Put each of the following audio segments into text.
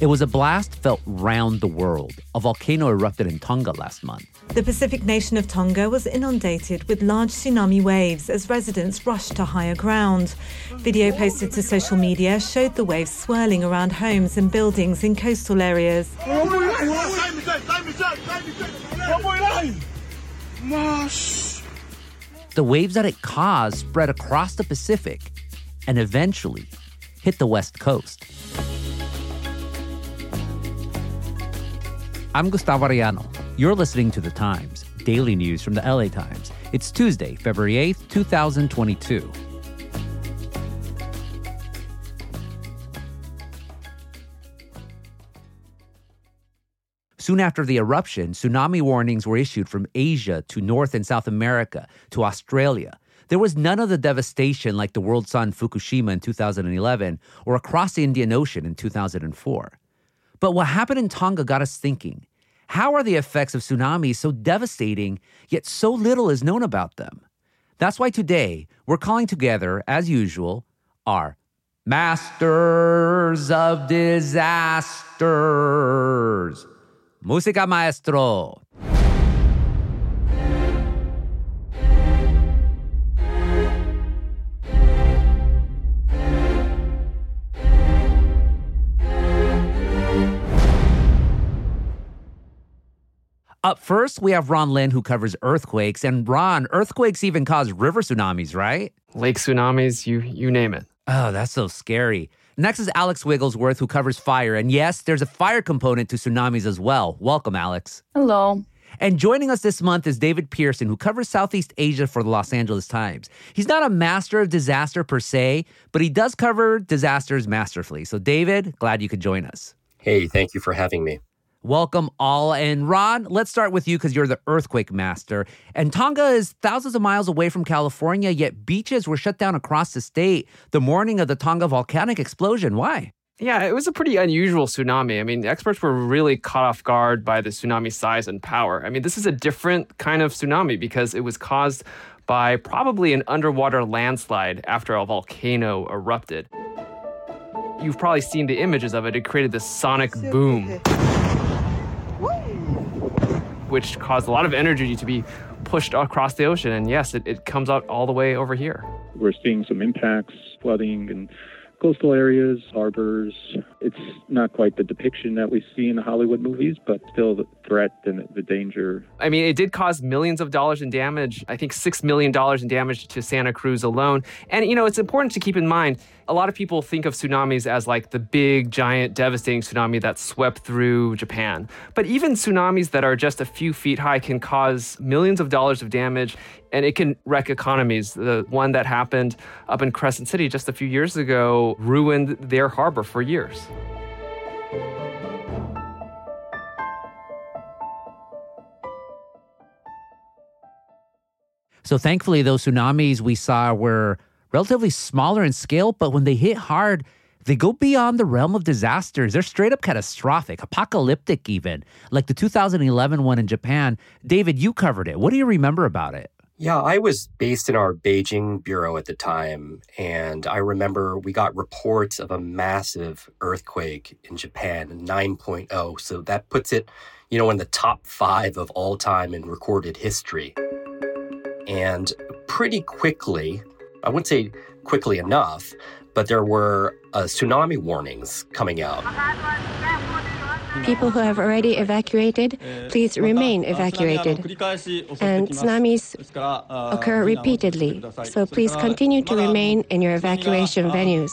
It was a blast felt round the world. A volcano erupted in Tonga last month. The Pacific nation of Tonga was inundated with large tsunami waves as residents rushed to higher ground. Video posted to social media showed the waves swirling around homes and buildings in coastal areas. The waves that it caused spread across the Pacific and eventually hit the West Coast. I'm Gustavo Arellano. You're listening to The Times, daily news from the LA Times. It's Tuesday, February 8th, 2022. Soon after the eruption, tsunami warnings were issued from Asia to North and South America to Australia. There was none of the devastation like the world saw in Fukushima in 2011 or across the Indian Ocean in 2004. But what happened in Tonga got us thinking how are the effects of tsunamis so devastating, yet so little is known about them? That's why today we're calling together, as usual, our Masters of Disasters. Música maestro. Up first, we have Ron Lin, who covers earthquakes. And Ron, earthquakes even cause river tsunamis, right? Lake tsunamis, you you name it. Oh, that's so scary. Next is Alex Wigglesworth, who covers fire. And yes, there's a fire component to tsunamis as well. Welcome, Alex. Hello. And joining us this month is David Pearson, who covers Southeast Asia for the Los Angeles Times. He's not a master of disaster per se, but he does cover disasters masterfully. So, David, glad you could join us. Hey, thank you for having me. Welcome all. And Ron, let's start with you because you're the earthquake master. And Tonga is thousands of miles away from California, yet beaches were shut down across the state the morning of the Tonga volcanic explosion. Why? Yeah, it was a pretty unusual tsunami. I mean, experts were really caught off guard by the tsunami size and power. I mean, this is a different kind of tsunami because it was caused by probably an underwater landslide after a volcano erupted. You've probably seen the images of it. It created this sonic boom which caused a lot of energy to be pushed across the ocean. And yes, it, it comes out all the way over here. We're seeing some impacts, flooding, and coastal areas, harbors. It's not quite the depiction that we see in the Hollywood movies, but still the threat and the danger. I mean, it did cause millions of dollars in damage. I think $6 million in damage to Santa Cruz alone. And, you know, it's important to keep in mind a lot of people think of tsunamis as like the big, giant, devastating tsunami that swept through Japan. But even tsunamis that are just a few feet high can cause millions of dollars of damage and it can wreck economies. The one that happened up in Crescent City just a few years ago ruined their harbor for years. So thankfully, those tsunamis we saw were relatively smaller in scale, but when they hit hard, they go beyond the realm of disasters. They're straight up catastrophic, apocalyptic, even, like the 2011 one in Japan. David, you covered it. What do you remember about it? Yeah, I was based in our Beijing bureau at the time, and I remember we got reports of a massive earthquake in Japan, 9.0. So that puts it, you know, in the top five of all time in recorded history. And pretty quickly, I wouldn't say quickly enough, but there were uh, tsunami warnings coming out. People who have already evacuated, please remain evacuated. And tsunamis occur repeatedly, so please continue to remain in your evacuation venues.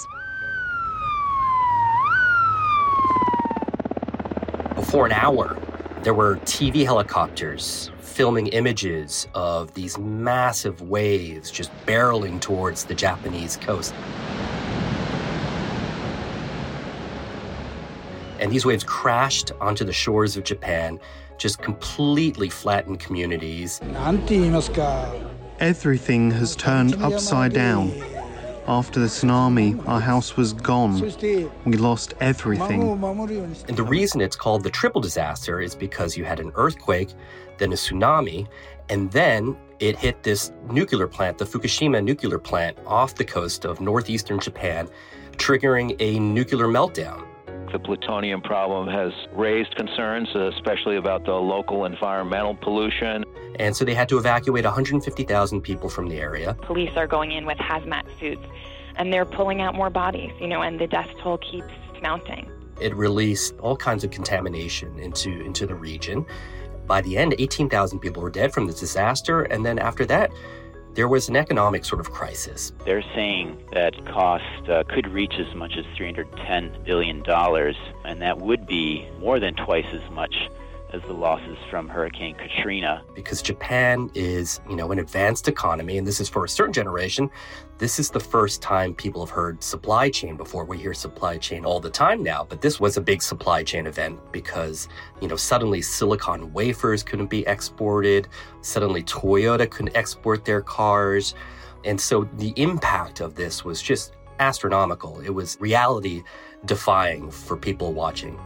For an hour, there were TV helicopters filming images of these massive waves just barreling towards the Japanese coast. And these waves crashed onto the shores of Japan, just completely flattened communities. Everything has turned upside down. After the tsunami, our house was gone. We lost everything. And the reason it's called the triple disaster is because you had an earthquake, then a tsunami, and then it hit this nuclear plant, the Fukushima nuclear plant, off the coast of northeastern Japan, triggering a nuclear meltdown. The plutonium problem has raised concerns, especially about the local environmental pollution. And so they had to evacuate 150,000 people from the area. Police are going in with hazmat suits and they're pulling out more bodies, you know, and the death toll keeps mounting. It released all kinds of contamination into, into the region. By the end, 18,000 people were dead from the disaster. And then after that, there was an economic sort of crisis. They're saying that cost uh, could reach as much as $310 billion, and that would be more than twice as much as the losses from Hurricane Katrina. Because Japan is, you know, an advanced economy, and this is for a certain generation. This is the first time people have heard supply chain before. We hear supply chain all the time now, but this was a big supply chain event because, you know, suddenly silicon wafers couldn't be exported. Suddenly Toyota couldn't export their cars. And so the impact of this was just astronomical. It was reality defying for people watching.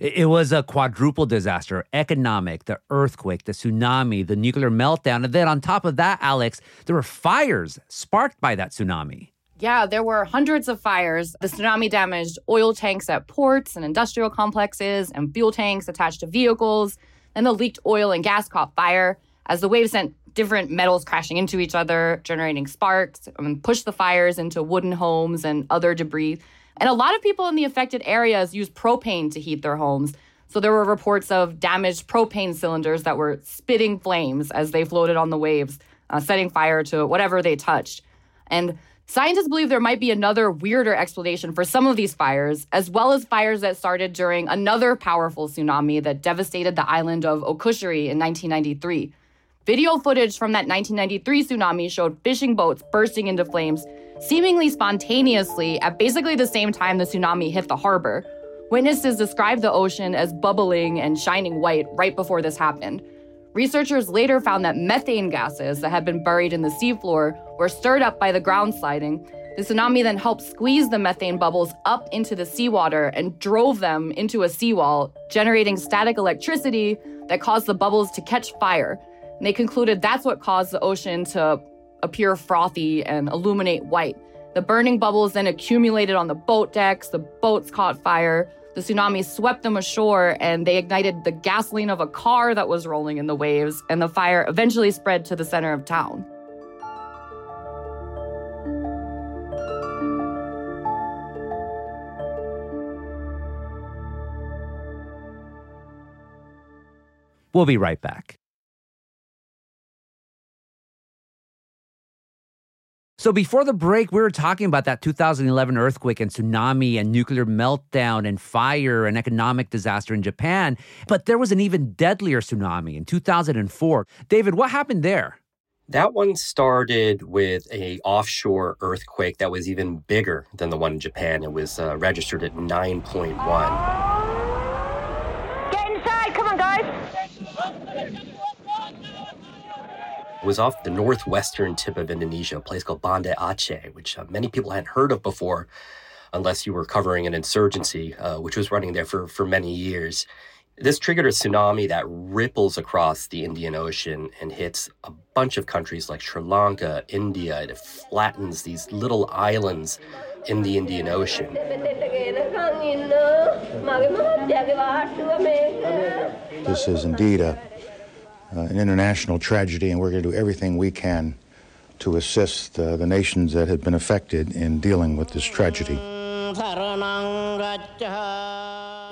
It was a quadruple disaster economic, the earthquake, the tsunami, the nuclear meltdown. And then on top of that, Alex, there were fires sparked by that tsunami. Yeah, there were hundreds of fires. The tsunami damaged oil tanks at ports and industrial complexes and fuel tanks attached to vehicles. And the leaked oil and gas caught fire as the waves sent different metals crashing into each other, generating sparks, and pushed the fires into wooden homes and other debris. And a lot of people in the affected areas use propane to heat their homes. So there were reports of damaged propane cylinders that were spitting flames as they floated on the waves, uh, setting fire to whatever they touched. And scientists believe there might be another weirder explanation for some of these fires, as well as fires that started during another powerful tsunami that devastated the island of Okushiri in 1993. Video footage from that 1993 tsunami showed fishing boats bursting into flames seemingly spontaneously at basically the same time the tsunami hit the harbor. Witnesses described the ocean as bubbling and shining white right before this happened. Researchers later found that methane gases that had been buried in the seafloor were stirred up by the ground sliding. The tsunami then helped squeeze the methane bubbles up into the seawater and drove them into a seawall, generating static electricity that caused the bubbles to catch fire. And they concluded that's what caused the ocean to appear frothy and illuminate white. The burning bubbles then accumulated on the boat decks, the boats caught fire. The tsunami swept them ashore and they ignited the gasoline of a car that was rolling in the waves, and the fire eventually spread to the center of town. We'll be right back. So before the break, we were talking about that 2011 earthquake and tsunami and nuclear meltdown and fire and economic disaster in Japan. But there was an even deadlier tsunami in 2004. David, what happened there? That one started with a offshore earthquake that was even bigger than the one in Japan. It was uh, registered at 9.1. was off the northwestern tip of Indonesia, a place called Banda Aceh, which uh, many people hadn't heard of before, unless you were covering an insurgency, uh, which was running there for, for many years. This triggered a tsunami that ripples across the Indian Ocean and hits a bunch of countries like Sri Lanka, India. It flattens these little islands in the Indian Ocean. This is indeed a an international tragedy, and we're going to do everything we can to assist uh, the nations that have been affected in dealing with this tragedy.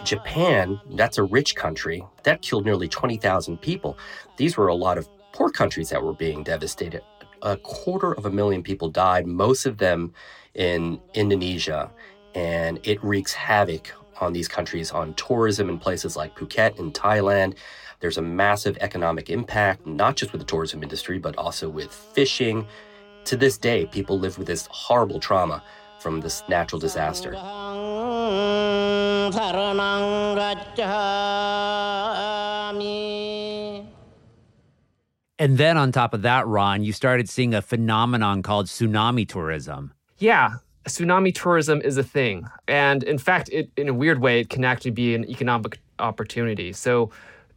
Japan, that's a rich country, that killed nearly 20,000 people. These were a lot of poor countries that were being devastated. A quarter of a million people died, most of them in Indonesia, and it wreaks havoc on these countries, on tourism in places like Phuket in Thailand. There's a massive economic impact, not just with the tourism industry, but also with fishing. To this day, people live with this horrible trauma from this natural disaster. And then on top of that, Ron, you started seeing a phenomenon called tsunami tourism. Yeah, tsunami tourism is a thing. And in fact, it, in a weird way, it can actually be an economic opportunity. So,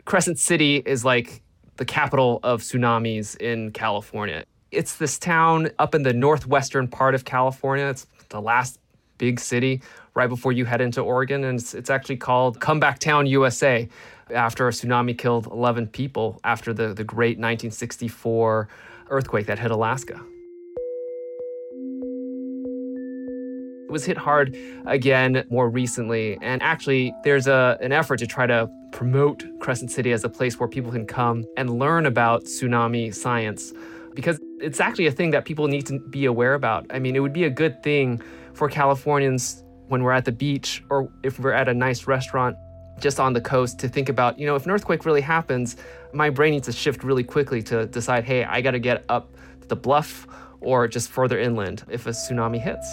Crescent City is like the capital of tsunamis in California. It's this town up in the northwestern part of California. It's the last big city right before you head into Oregon. And it's, it's actually called Comeback Town, USA, after a tsunami killed 11 people after the, the great 1964 earthquake that hit Alaska. Was hit hard again more recently. And actually, there's a, an effort to try to promote Crescent City as a place where people can come and learn about tsunami science because it's actually a thing that people need to be aware about. I mean, it would be a good thing for Californians when we're at the beach or if we're at a nice restaurant just on the coast to think about, you know, if an earthquake really happens, my brain needs to shift really quickly to decide, hey, I got to get up the bluff or just further inland if a tsunami hits.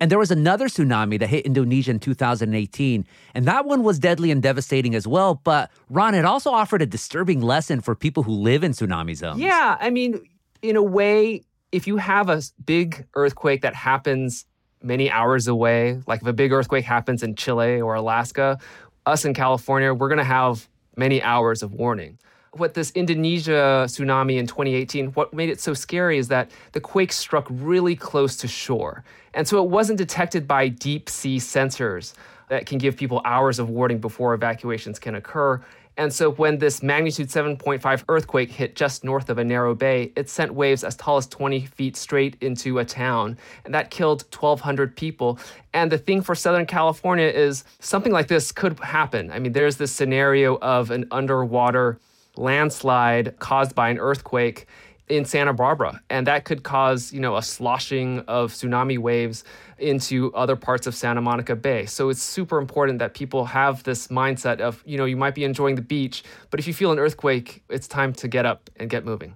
And there was another tsunami that hit Indonesia in 2018, and that one was deadly and devastating as well. But Ron, it also offered a disturbing lesson for people who live in tsunami zones. Yeah, I mean, in a way, if you have a big earthquake that happens many hours away, like if a big earthquake happens in Chile or Alaska, us in California, we're going to have many hours of warning. What this Indonesia tsunami in 2018, what made it so scary is that the quake struck really close to shore. And so it wasn't detected by deep sea sensors that can give people hours of warning before evacuations can occur. And so when this magnitude 7.5 earthquake hit just north of a narrow bay, it sent waves as tall as 20 feet straight into a town. And that killed 1,200 people. And the thing for Southern California is something like this could happen. I mean, there's this scenario of an underwater landslide caused by an earthquake in Santa Barbara, and that could cause, you know, a sloshing of tsunami waves into other parts of Santa Monica Bay. So it's super important that people have this mindset of, you know, you might be enjoying the beach, but if you feel an earthquake, it's time to get up and get moving.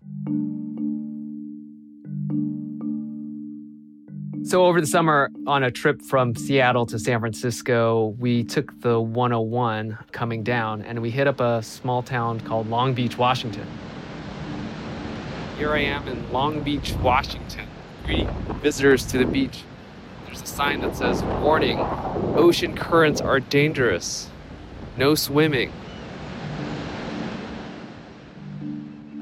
So, over the summer, on a trip from Seattle to San Francisco, we took the 101 coming down and we hit up a small town called Long Beach, Washington. Here I am in Long Beach, Washington, greeting visitors to the beach. There's a sign that says, Warning, ocean currents are dangerous. No swimming.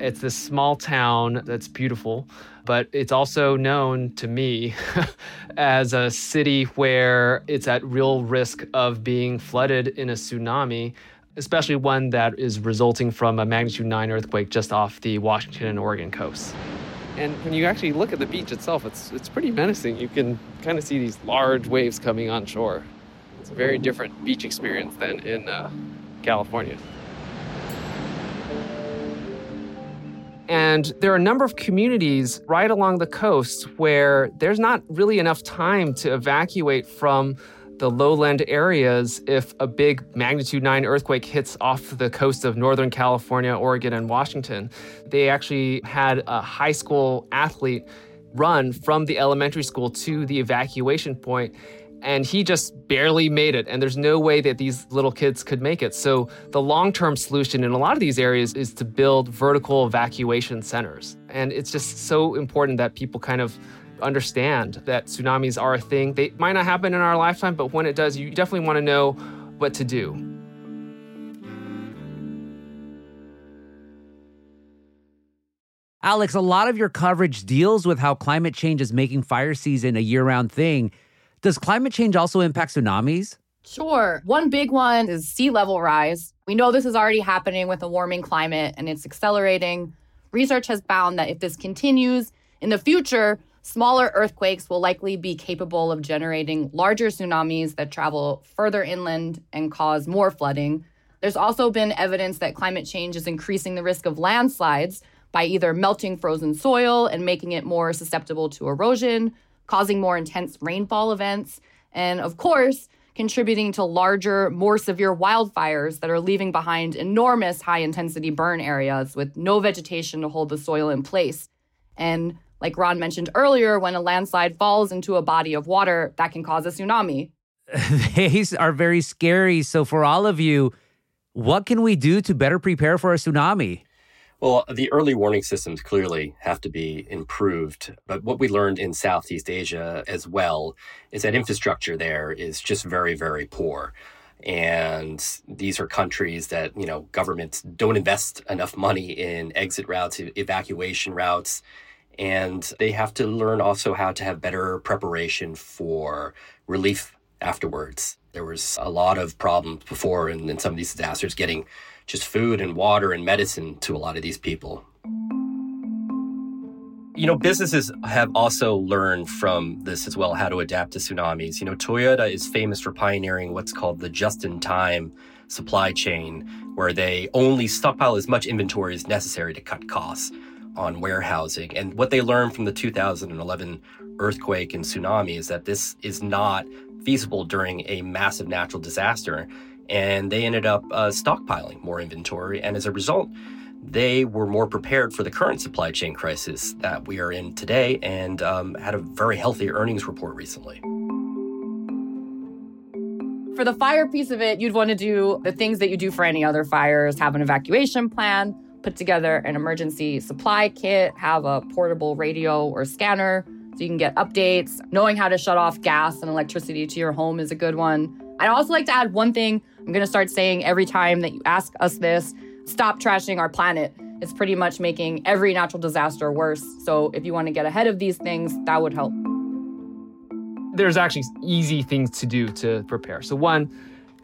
It's this small town that's beautiful, but it's also known to me as a city where it's at real risk of being flooded in a tsunami, especially one that is resulting from a magnitude 9 earthquake just off the Washington and Oregon coasts. And when you actually look at the beach itself, it's, it's pretty menacing. You can kind of see these large waves coming on shore. It's a very different beach experience than in uh, California. And there are a number of communities right along the coast where there's not really enough time to evacuate from the lowland areas if a big magnitude 9 earthquake hits off the coast of Northern California, Oregon, and Washington. They actually had a high school athlete run from the elementary school to the evacuation point and he just barely made it. And there's no way that these little kids could make it. So, the long term solution in a lot of these areas is to build vertical evacuation centers. And it's just so important that people kind of understand that tsunamis are a thing. They might not happen in our lifetime, but when it does, you definitely want to know what to do. Alex, a lot of your coverage deals with how climate change is making fire season a year round thing. Does climate change also impact tsunamis? Sure. One big one is sea level rise. We know this is already happening with a warming climate and it's accelerating. Research has found that if this continues in the future, smaller earthquakes will likely be capable of generating larger tsunamis that travel further inland and cause more flooding. There's also been evidence that climate change is increasing the risk of landslides by either melting frozen soil and making it more susceptible to erosion, causing more intense rainfall events, and of course, contributing to larger, more severe wildfires that are leaving behind enormous high intensity burn areas with no vegetation to hold the soil in place. And like Ron mentioned earlier, when a landslide falls into a body of water, that can cause a tsunami. These are very scary. So, for all of you, what can we do to better prepare for a tsunami? Well, the early warning systems clearly have to be improved. But what we learned in Southeast Asia as well is that infrastructure there is just very, very poor. And these are countries that, you know, governments don't invest enough money in exit routes, evacuation routes. And they have to learn also how to have better preparation for relief afterwards. There was a lot of problems before in, in some of these disasters getting just food and water and medicine to a lot of these people. You know, businesses have also learned from this as well how to adapt to tsunamis. You know, Toyota is famous for pioneering what's called the just in time supply chain, where they only stockpile as much inventory as necessary to cut costs on warehousing. And what they learned from the 2011 earthquake and tsunami is that this is not feasible during a massive natural disaster and they ended up uh, stockpiling more inventory. And as a result, they were more prepared for the current supply chain crisis that we are in today and um, had a very healthy earnings report recently. For the fire piece of it, you'd want to do the things that you do for any other fires have an evacuation plan, put together an emergency supply kit, have a portable radio or scanner so you can get updates. Knowing how to shut off gas and electricity to your home is a good one. I'd also like to add one thing I'm going to start saying every time that you ask us this stop trashing our planet. It's pretty much making every natural disaster worse. So if you want to get ahead of these things, that would help. There's actually easy things to do to prepare. So, one,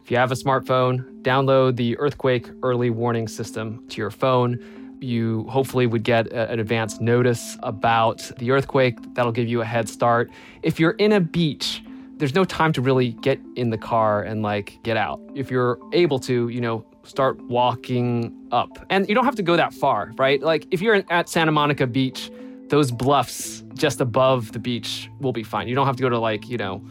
if you have a smartphone, download the earthquake early warning system to your phone. You hopefully would get an advance notice about the earthquake. That'll give you a head start. If you're in a beach, there's no time to really get in the car and like get out. If you're able to, you know, start walking up. And you don't have to go that far, right? Like if you're at Santa Monica Beach, those bluffs just above the beach will be fine. You don't have to go to like, you know,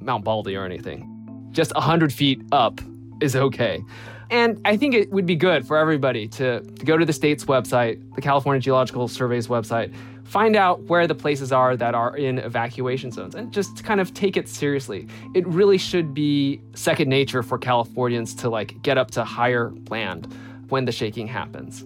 Mount Baldy or anything. Just 100 feet up is okay. And I think it would be good for everybody to, to go to the state's website, the California Geological Survey's website, find out where the places are that are in evacuation zones and just kind of take it seriously. It really should be second nature for Californians to like get up to higher land when the shaking happens.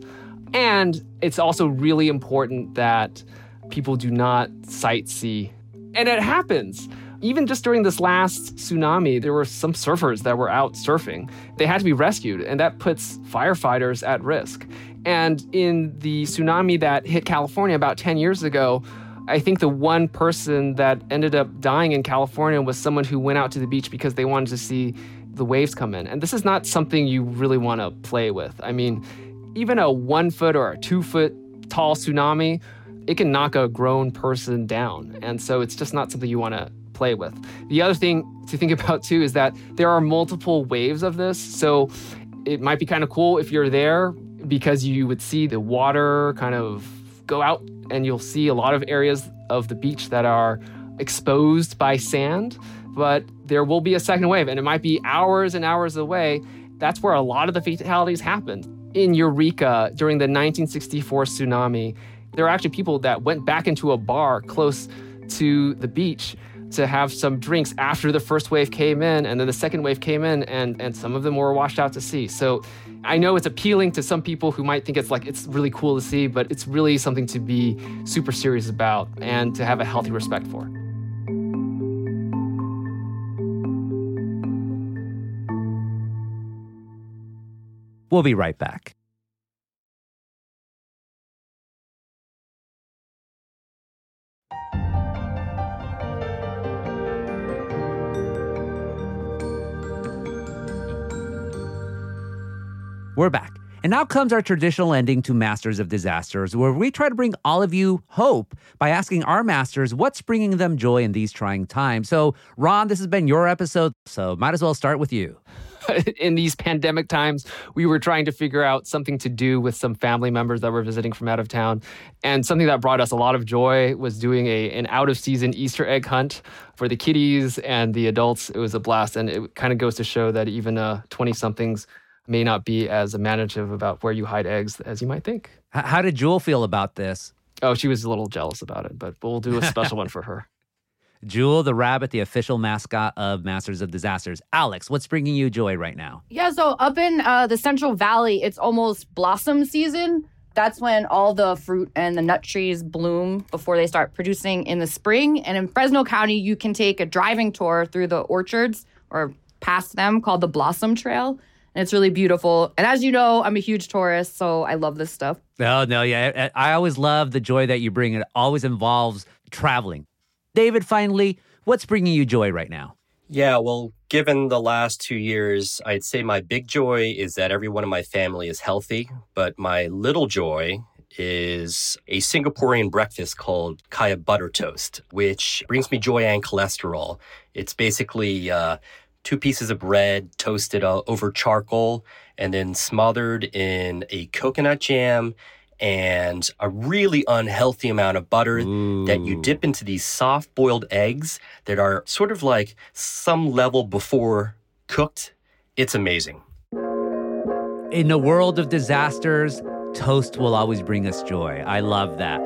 And it's also really important that people do not sightsee. And it happens. Even just during this last tsunami, there were some surfers that were out surfing. They had to be rescued, and that puts firefighters at risk. And in the tsunami that hit California about 10 years ago, I think the one person that ended up dying in California was someone who went out to the beach because they wanted to see the waves come in. And this is not something you really want to play with. I mean, even a one foot or a two foot tall tsunami, it can knock a grown person down. And so it's just not something you want to play with. The other thing to think about too is that there are multiple waves of this. So it might be kind of cool if you're there because you would see the water kind of go out and you'll see a lot of areas of the beach that are exposed by sand. But there will be a second wave, and it might be hours and hours away. That's where a lot of the fatalities happened. In Eureka during the 1964 tsunami, there were actually people that went back into a bar close to the beach to have some drinks after the first wave came in and then the second wave came in and and some of them were washed out to sea so i know it's appealing to some people who might think it's like it's really cool to see but it's really something to be super serious about and to have a healthy respect for We'll be right back. We're back. And now comes our traditional ending to Masters of Disasters, where we try to bring all of you hope by asking our masters what's bringing them joy in these trying times. So, Ron, this has been your episode, so might as well start with you. in these pandemic times, we were trying to figure out something to do with some family members that were visiting from out of town. And something that brought us a lot of joy was doing a, an out of season Easter egg hunt for the kiddies and the adults. It was a blast. And it kind of goes to show that even 20 uh, somethings may not be as imaginative about where you hide eggs as you might think. How did Jewel feel about this? Oh, she was a little jealous about it, but we'll do a special one for her. Jewel the rabbit, the official mascot of Masters of Disasters. Alex, what's bringing you joy right now? Yeah, so up in uh, the Central Valley, it's almost blossom season. That's when all the fruit and the nut trees bloom before they start producing in the spring. And in Fresno County, you can take a driving tour through the orchards or past them called the Blossom Trail. And it's really beautiful. And as you know, I'm a huge tourist, so I love this stuff. Oh, no, yeah. I always love the joy that you bring. It always involves traveling. David, finally, what's bringing you joy right now? Yeah, well, given the last two years, I'd say my big joy is that everyone in my family is healthy. But my little joy is a Singaporean breakfast called Kaya Butter Toast, which brings me joy and cholesterol. It's basically uh, two pieces of bread toasted uh, over charcoal and then smothered in a coconut jam and a really unhealthy amount of butter Ooh. that you dip into these soft boiled eggs that are sort of like some level before cooked. It's amazing. In a world of disasters, toast will always bring us joy. I love that.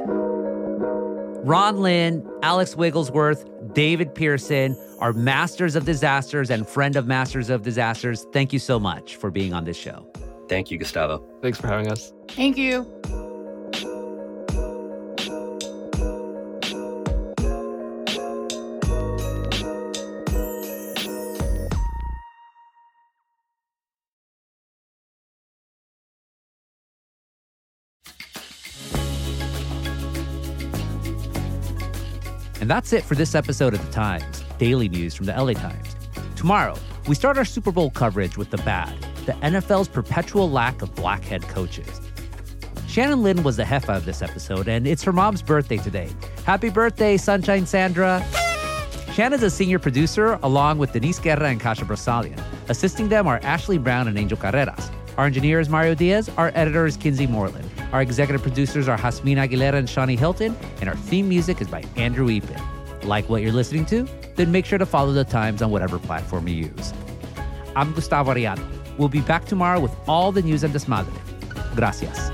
Ron Lin, Alex Wigglesworth, David Pearson are masters of disasters and friend of masters of disasters. Thank you so much for being on this show. Thank you, Gustavo. Thanks for having us. Thank you. And that's it for this episode of The Times, daily news from the LA Times. Tomorrow, we start our Super Bowl coverage with the bad, the NFL's perpetual lack of black head coaches. Shannon Lynn was the hefa of this episode, and it's her mom's birthday today. Happy birthday, Sunshine Sandra! Shannon's a senior producer along with Denise Guerra and Kasia Broussalian. Assisting them are Ashley Brown and Angel Carreras. Our engineer is Mario Diaz. Our editor is Kinsey Moreland. Our executive producers are Jazmin Aguilera and Shani Hilton. And our theme music is by Andrew Eapen. Like what you're listening to? Then make sure to follow the times on whatever platform you use. I'm Gustavo Arellano. We'll be back tomorrow with all the news and desmadre. Gracias.